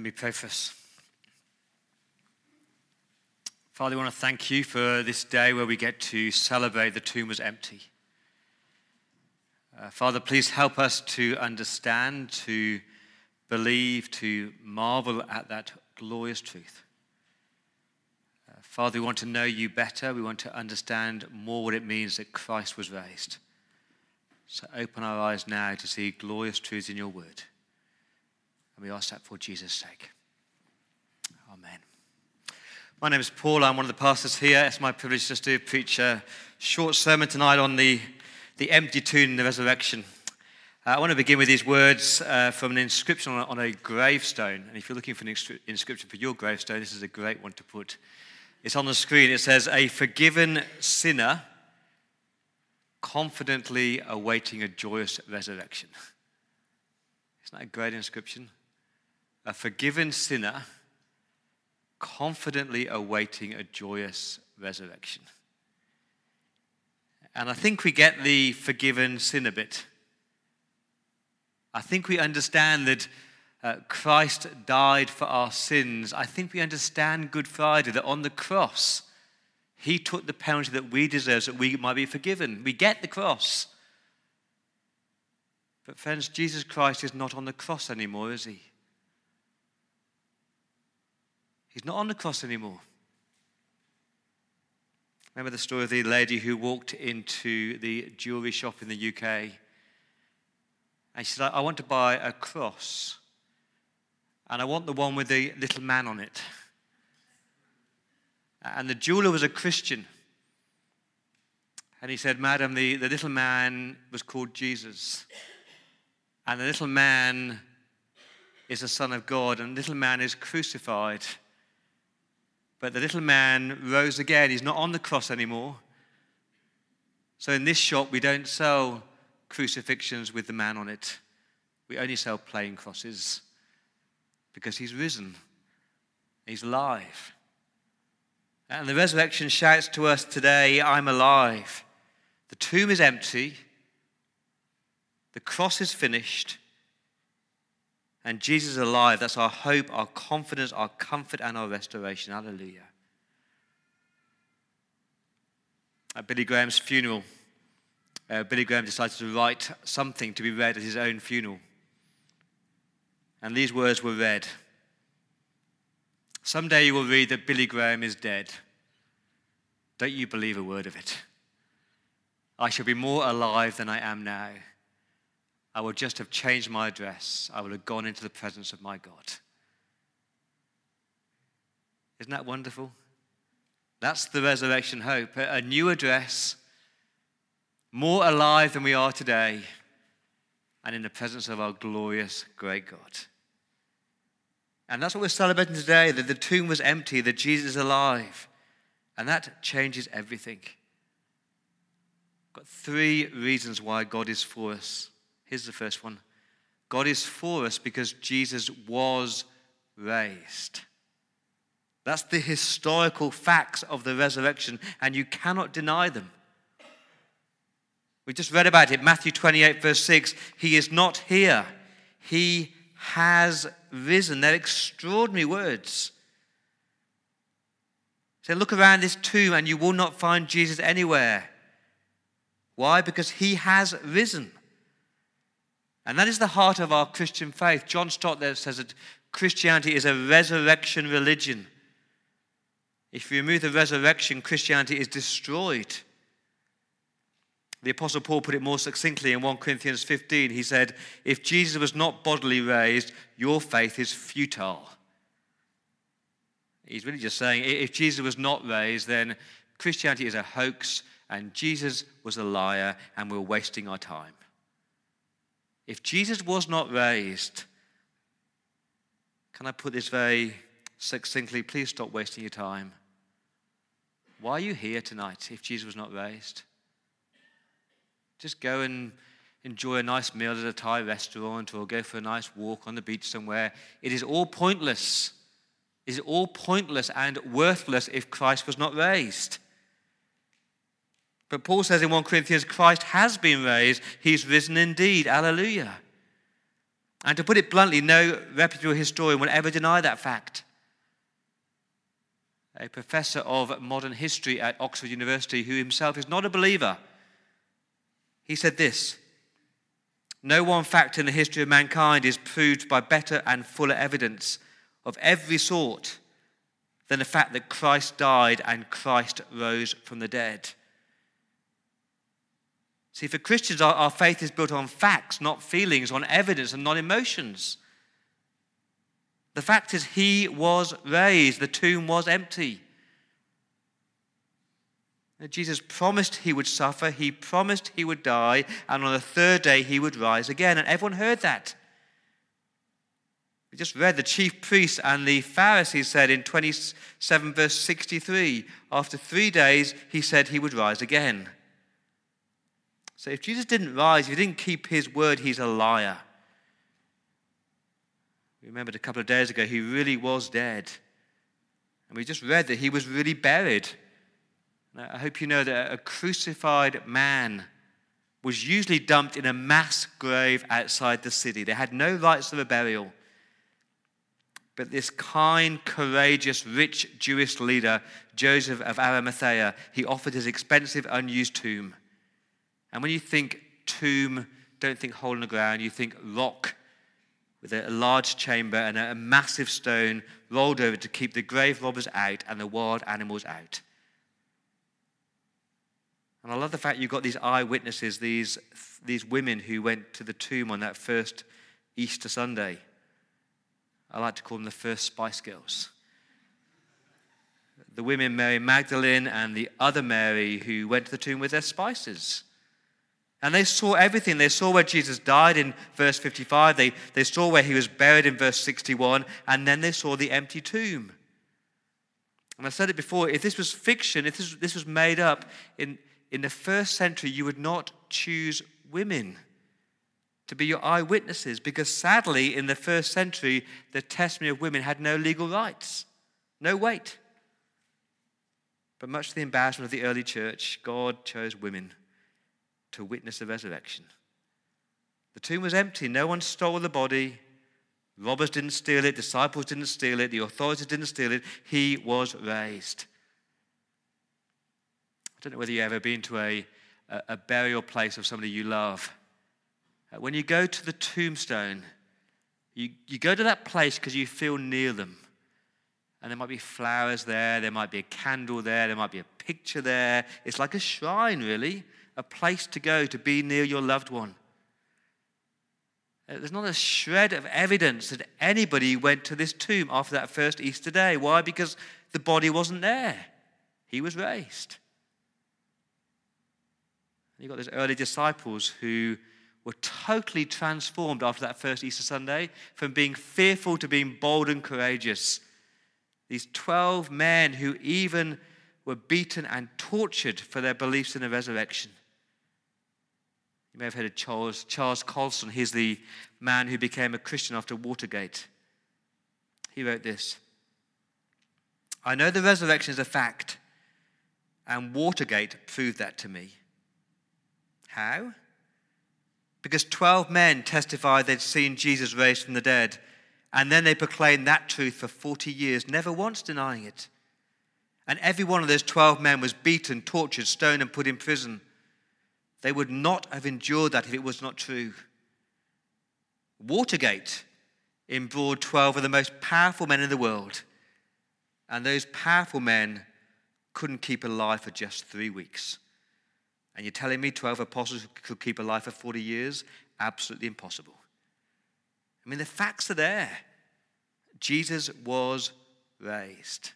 Let me pray. Father, we want to thank you for this day where we get to celebrate the tomb was empty. Uh, Father, please help us to understand, to believe, to marvel at that glorious truth. Uh, Father, we want to know you better. We want to understand more what it means that Christ was raised. So open our eyes now to see glorious truths in your word. And we ask that for Jesus' sake. Amen. My name is Paul. I'm one of the pastors here. It's my privilege just to preach a short sermon tonight on the, the empty tomb and the resurrection. Uh, I want to begin with these words uh, from an inscription on a, on a, gravestone. And if you're looking for an inscription for your gravestone, this is a great one to put. It's on the screen. It says, A forgiven sinner confidently awaiting a joyous resurrection. Isn't that a great inscription? A forgiven sinner confidently awaiting a joyous resurrection. And I think we get the forgiven sinner bit. I think we understand that uh, Christ died for our sins. I think we understand Good Friday that on the cross, he took the penalty that we deserve so that we might be forgiven. We get the cross. But, friends, Jesus Christ is not on the cross anymore, is he? He's not on the cross anymore. Remember the story of the lady who walked into the jewelry shop in the UK and she said, I want to buy a cross. And I want the one with the little man on it. And the jeweler was a Christian. And he said, Madam, the, the little man was called Jesus. And the little man is the Son of God. And the little man is crucified. But the little man rose again. He's not on the cross anymore. So in this shop, we don't sell crucifixions with the man on it. We only sell plain crosses because he's risen, he's alive. And the resurrection shouts to us today, I'm alive. The tomb is empty, the cross is finished, and Jesus is alive. That's our hope, our confidence, our comfort, and our restoration. Hallelujah. At Billy Graham's funeral, uh, Billy Graham decided to write something to be read at his own funeral. And these words were read Someday you will read that Billy Graham is dead. Don't you believe a word of it? I shall be more alive than I am now. I would just have changed my address. I would have gone into the presence of my God. Isn't that wonderful? That's the resurrection hope. A new address, more alive than we are today, and in the presence of our glorious, great God. And that's what we're celebrating today that the tomb was empty, that Jesus is alive. And that changes everything. Got three reasons why God is for us. Here's the first one God is for us because Jesus was raised. That's the historical facts of the resurrection, and you cannot deny them. We just read about it, Matthew 28, verse 6. He is not here, he has risen. They're extraordinary words. Say, look around this tomb and you will not find Jesus anywhere. Why? Because he has risen. And that is the heart of our Christian faith. John Stott there says that Christianity is a resurrection religion. If you remove the resurrection, Christianity is destroyed. The Apostle Paul put it more succinctly in 1 Corinthians 15. He said, If Jesus was not bodily raised, your faith is futile. He's really just saying, if Jesus was not raised, then Christianity is a hoax and Jesus was a liar and we're wasting our time. If Jesus was not raised, can I put this very succinctly? Please stop wasting your time. Why are you here tonight if Jesus was not raised? Just go and enjoy a nice meal at a Thai restaurant or go for a nice walk on the beach somewhere. It is all pointless. It is all pointless and worthless if Christ was not raised. But Paul says in 1 Corinthians, Christ has been raised. He's risen indeed. Alleluia. And to put it bluntly, no reputable historian will ever deny that fact. A professor of modern history at Oxford University, who himself is not a believer, he said this No one fact in the history of mankind is proved by better and fuller evidence of every sort than the fact that Christ died and Christ rose from the dead. See, for Christians, our, our faith is built on facts, not feelings, on evidence, and not emotions. The fact is, he was raised, the tomb was empty. Jesus promised he would suffer, he promised he would die, and on the third day he would rise again. And everyone heard that. We just read the chief priests and the Pharisees said in 27, verse 63, after three days he said he would rise again. So if Jesus didn't rise, if he didn't keep his word, he's a liar. We remembered a couple of days ago, he really was dead. And we just read that he was really buried. I hope you know that a crucified man was usually dumped in a mass grave outside the city. They had no rights of a burial. But this kind, courageous, rich Jewish leader, Joseph of Arimathea, he offered his expensive, unused tomb. And when you think tomb, don't think hole in the ground, you think rock with a large chamber and a massive stone rolled over to keep the grave robbers out and the wild animals out. And I love the fact you've got these eyewitnesses, these, these women who went to the tomb on that first Easter Sunday. I like to call them the first Spice Girls. The women, Mary Magdalene and the other Mary, who went to the tomb with their spices. And they saw everything. They saw where Jesus died in verse 55. They, they saw where he was buried in verse 61. And then they saw the empty tomb. And I said it before if this was fiction, if this, this was made up, in, in the first century, you would not choose women to be your eyewitnesses because sadly, in the first century, the testimony of women had no legal rights, no weight. But much to the embarrassment of the early church, God chose women to witness the resurrection. The tomb was empty. No one stole the body. Robbers didn't steal it. Disciples didn't steal it. The authorities didn't steal it. He was raised. I don't know whether you've ever been to a, a, burial place of somebody you love. Uh, when you go to the tombstone, you, you go to that place because you feel near them. And there might be flowers there, there might be a candle there, there might be a picture there. It's like a shrine, really a place to go to be near your loved one. Uh, there's not a shred of evidence that anybody went to this tomb after that first Easter day. Why? Because the body wasn't there, he was raised. You've got those early disciples who were totally transformed after that first Easter Sunday from being fearful to being bold and courageous. These 12 men who even were beaten and tortured for their beliefs in the resurrection. May have heard of Charles, Charles Colson. He's the man who became a Christian after Watergate. He wrote this I know the resurrection is a fact, and Watergate proved that to me. How? Because 12 men testified they'd seen Jesus raised from the dead, and then they proclaimed that truth for 40 years, never once denying it. And every one of those 12 men was beaten, tortured, stoned, and put in prison. They would not have endured that if it was not true. Watergate embroiled 12 of the most powerful men in the world, and those powerful men couldn't keep alive for just three weeks. And you're telling me 12 apostles could keep alive for 40 years? Absolutely impossible. I mean, the facts are there. Jesus was raised.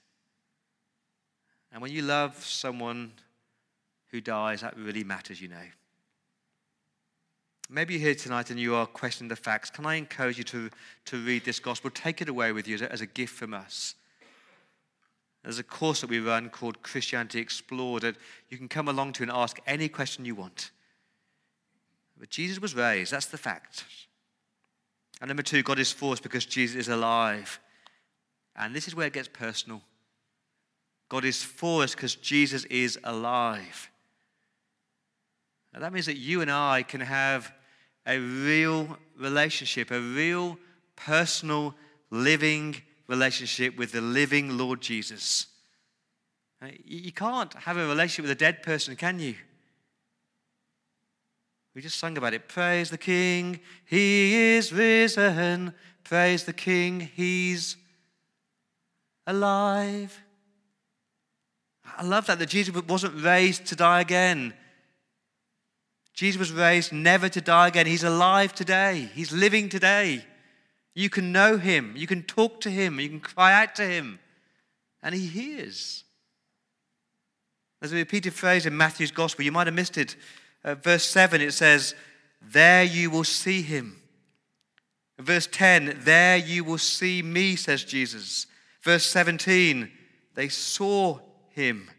And when you love someone who dies, that really matters, you know. Maybe you're here tonight and you are questioning the facts. Can I encourage you to, to read this gospel? Take it away with you as a, as a gift from us. There's a course that we run called Christianity Explored that you can come along to and ask any question you want. But Jesus was raised, that's the fact. And number two, God is for us because Jesus is alive. And this is where it gets personal. God is for us because Jesus is alive. Now, that means that you and I can have a real relationship, a real personal living relationship with the living Lord Jesus. You can't have a relationship with a dead person, can you? We just sung about it. Praise the King, He is risen. Praise the King, He's alive. I love that, that Jesus wasn't raised to die again. Jesus was raised never to die again. He's alive today, He's living today. You can know Him, you can talk to Him, you can cry out to Him, and He hears. There's a repeated phrase in Matthew's Gospel. You might have missed it. Uh, verse 7, it says, There you will see Him. Verse 10, There you will see me, says Jesus. Verse 17, they saw him.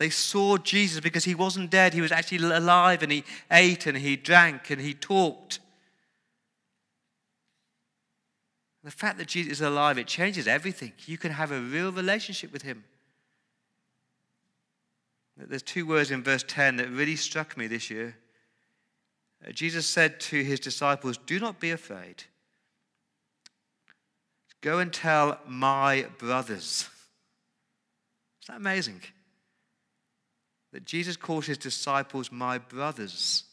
They saw Jesus because he wasn't dead. He was actually alive and he ate and he drank and he talked. The fact that Jesus is alive, it changes everything. You can have a real relationship with him. There's two words in verse 10 that really struck me this year. Uh, Jesus said to his disciples, Do not be afraid. Go and tell my brothers. Isn't that amazing? That Jesus calls his disciples my brothers.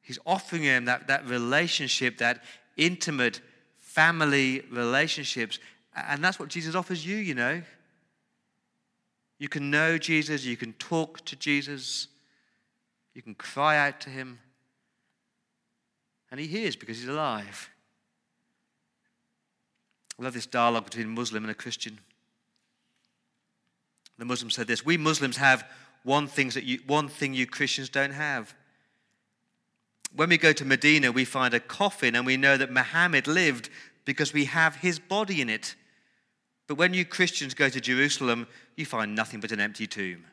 He's offering them that, that relationship, that intimate family relationships. And that's what Jesus offers you, you know. You can know Jesus, you can talk to Jesus, you can cry out to him, and he hears because he's alive. I love this dialogue between a Muslim and a Christian. The Muslim said this We Muslims have one, things that you, one thing you Christians don't have. When we go to Medina, we find a coffin and we know that Muhammad lived because we have his body in it. But when you Christians go to Jerusalem, you find nothing but an empty tomb.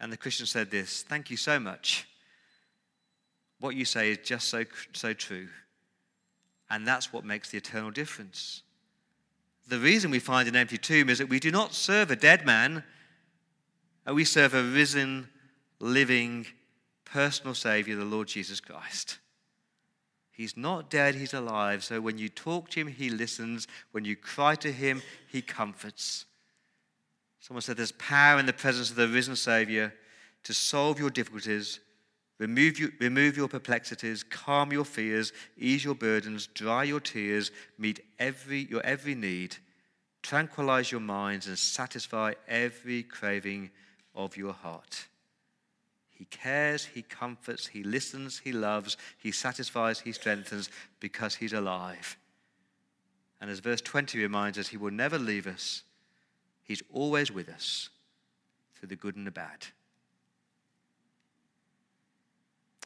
And the Christian said this Thank you so much. What you say is just so, so true. And that's what makes the eternal difference. The reason we find an empty tomb is that we do not serve a dead man, we serve a risen, living, personal Savior, the Lord Jesus Christ. He's not dead, he's alive. So when you talk to him, he listens. When you cry to him, he comforts. Someone said there's power in the presence of the risen Savior to solve your difficulties Remove, you, remove your perplexities, calm your fears, ease your burdens, dry your tears, meet every, your every need, tranquilize your minds, and satisfy every craving of your heart. He cares, He comforts, He listens, He loves, He satisfies, He strengthens because He's alive. And as verse 20 reminds us, He will never leave us, He's always with us through the good and the bad.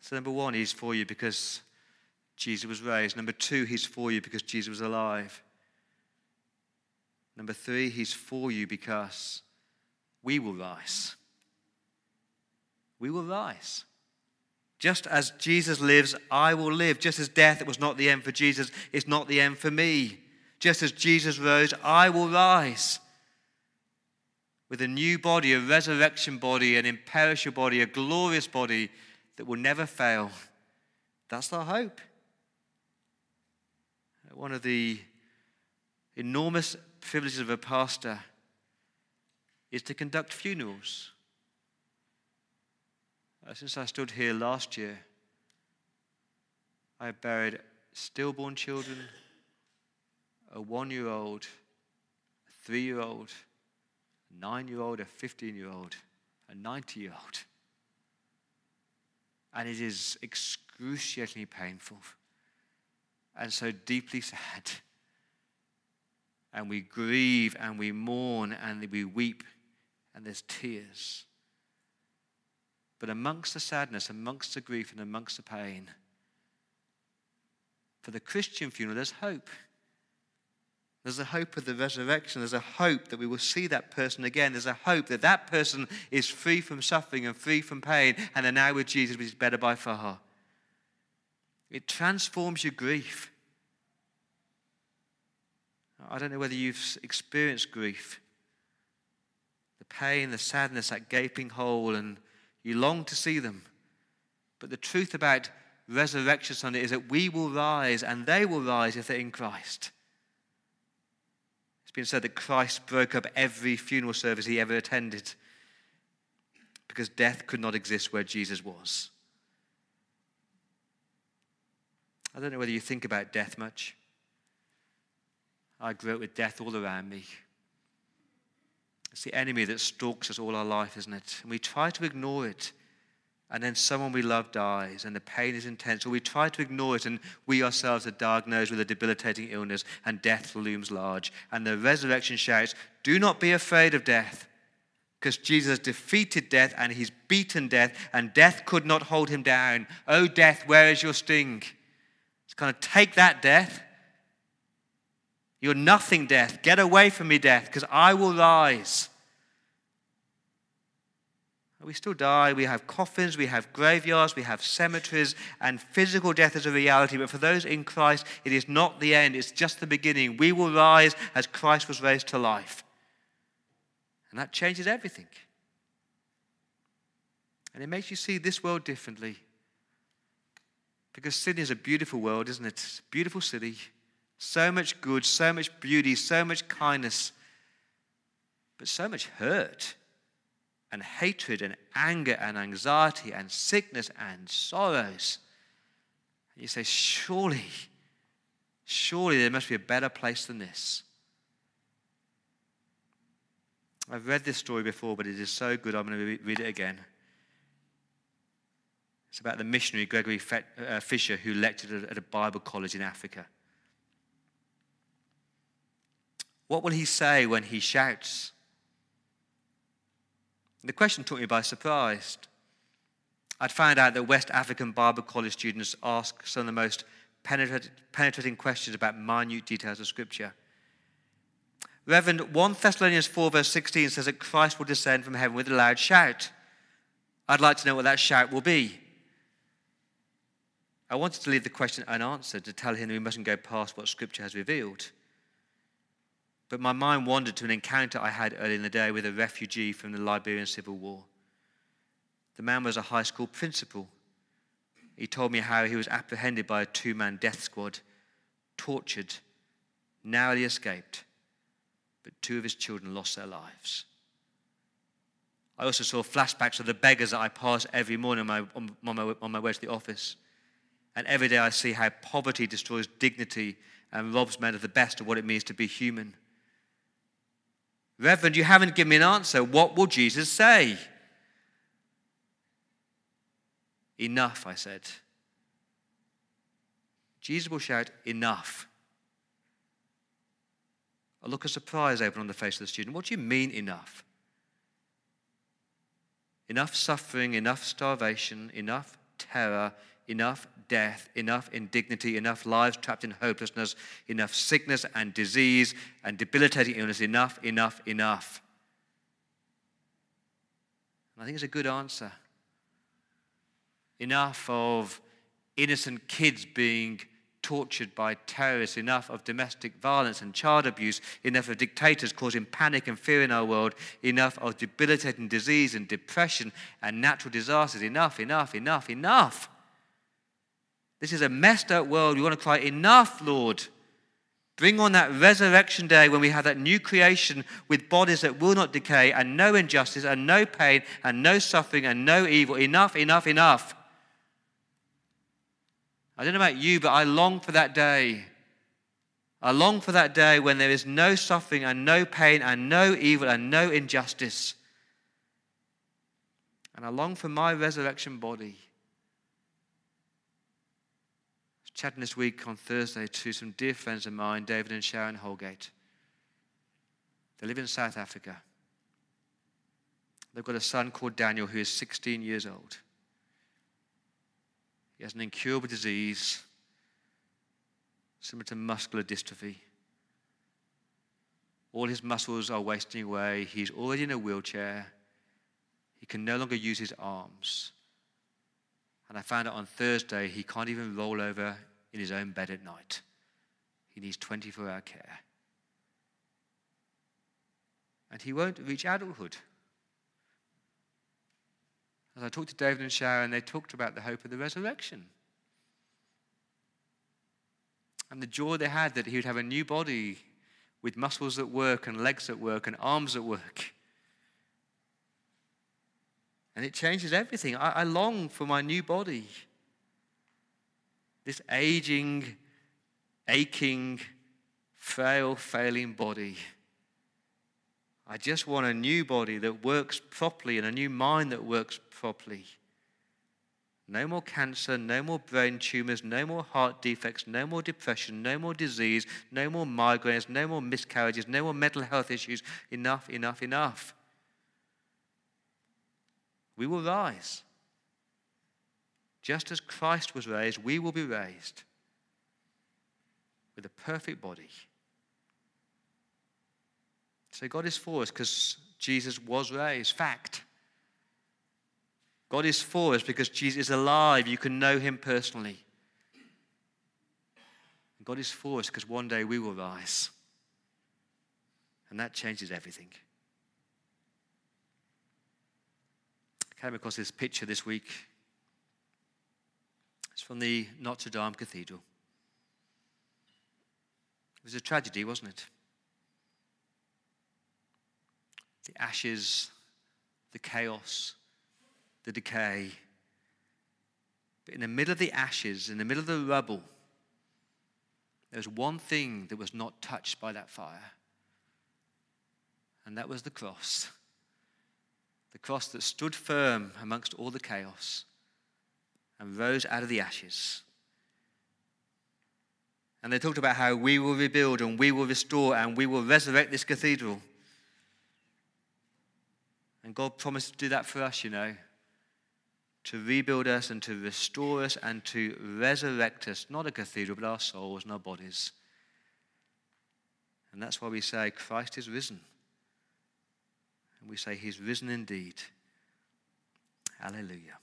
So, number one, he's for you because Jesus was raised. Number two, he's for you because Jesus was alive. Number three, he's for you because we will rise. We will rise. Just as Jesus lives, I will live. Just as death was not the end for Jesus, it's not the end for me. Just as Jesus rose, I will rise. With a new body, a resurrection body, an imperishable body, a glorious body that will never fail. That's our hope. One of the enormous privileges of a pastor is to conduct funerals. Uh, since I stood here last year, I have buried stillborn children, a one year old, a three year old, a nine year old, a 15 year old, a 90 year old and it is excruciatingly painful and so deeply sad. And we grieve and we mourn and we weep and there's tears. But amongst the sadness, amongst the grief, and amongst the pain, for the Christian funeral, there's hope. There's a hope of the resurrection. There's a hope that we will see that person again. There's a hope that that person is free from suffering and free from pain and are now with Jesus, which is better by far. It transforms your grief. I don't know whether you've experienced grief the pain, the sadness, that gaping hole, and you long to see them. But the truth about Resurrection Sunday is that we will rise and they will rise if they're in Christ. Been said that Christ broke up every funeral service he ever attended because death could not exist where Jesus was. I don't know whether you think about death much. I grew up with death all around me. It's the enemy that stalks us all our life, isn't it? And we try to ignore it. And then someone we love dies, and the pain is intense. Or we try to ignore it, and we ourselves are diagnosed with a debilitating illness, and death looms large. And the resurrection shouts, Do not be afraid of death, because Jesus defeated death, and he's beaten death, and death could not hold him down. Oh, death, where is your sting? It's kind of take that, death. You're nothing, death. Get away from me, death, because I will rise. We still die. We have coffins, we have graveyards, we have cemeteries, and physical death is a reality. But for those in Christ, it is not the end, it's just the beginning. We will rise as Christ was raised to life. And that changes everything. And it makes you see this world differently. Because Sydney is a beautiful world, isn't it? a Beautiful city. So much good, so much beauty, so much kindness, but so much hurt and hatred and anger and anxiety and sickness and sorrows. And you say, surely, surely there must be a better place than this. I've read this story before, but it is so good, I'm going to read it again. It's about the missionary Gregory uh, Fisher who lectured at a Bible college in Africa. What will he say when he shouts? The question took me by surprise. I'd found out that West African Bible College students ask some of the most penetrating questions about minute details of Scripture. Reverend 1 Thessalonians 4, verse 16 says that Christ will descend from heaven with a loud shout. I'd like to know what that shout will be. I wanted to leave the question unanswered to tell him that we mustn't go past what Scripture has revealed. But my mind wandered to an encounter I had early in the day with a refugee from the Liberian Civil War. The man was a high school principal. He told me how he was apprehended by a two man death squad, tortured, narrowly escaped, but two of his children lost their lives. I also saw flashbacks of the beggars that I pass every morning on my, on, my, on my way to the office. And every day I see how poverty destroys dignity and robs men of the best of what it means to be human. Reverend, you haven't given me an answer. What will Jesus say? Enough, I said. Jesus will shout, Enough. A look of surprise opened on the face of the student. What do you mean, enough? Enough suffering, enough starvation, enough terror, enough death, enough indignity, enough lives trapped in hopelessness, enough sickness and disease and debilitating illness, enough, enough, enough. And I think it's a good answer. Enough of innocent kids being tortured by terrorists, enough of domestic violence and child abuse, enough of dictators causing panic and fear in our world, enough of debilitating disease and depression and natural disasters. Enough, enough, enough, enough. This is a messed up world. We want to cry, Enough, Lord. Bring on that resurrection day when we have that new creation with bodies that will not decay and no injustice and no pain and no suffering and no evil. Enough, enough, enough. I don't know about you, but I long for that day. I long for that day when there is no suffering and no pain and no evil and no injustice. And I long for my resurrection body chatting this week on Thursday to some dear friends of mine, David and Sharon Holgate. They live in South Africa. They've got a son called Daniel who is 16 years old. He has an incurable disease similar to muscular dystrophy. All his muscles are wasting away. He's already in a wheelchair. He can no longer use his arms. And I found out on Thursday he can't even roll over in his own bed at night. He needs 24 hour care. And he won't reach adulthood. As I talked to David and Sharon, they talked about the hope of the resurrection. And the joy they had that he would have a new body with muscles at work and legs at work and arms at work. And it changes everything. I, I long for my new body. This aging, aching, frail, failing body. I just want a new body that works properly and a new mind that works properly. No more cancer, no more brain tumors, no more heart defects, no more depression, no more disease, no more migraines, no more miscarriages, no more mental health issues. Enough, enough, enough. We will rise. Just as Christ was raised, we will be raised with a perfect body. So God is for us because Jesus was raised. Fact. God is for us because Jesus is alive. You can know him personally. God is for us because one day we will rise. And that changes everything. I came across this picture this week. It's from the Notre Dame Cathedral. It was a tragedy, wasn't it? The ashes, the chaos, the decay. But in the middle of the ashes, in the middle of the rubble, there was one thing that was not touched by that fire, and that was the cross. The cross that stood firm amongst all the chaos and rose out of the ashes. And they talked about how we will rebuild and we will restore and we will resurrect this cathedral. And God promised to do that for us, you know to rebuild us and to restore us and to resurrect us, not a cathedral, but our souls and our bodies. And that's why we say Christ is risen. And we say he's risen indeed. Hallelujah.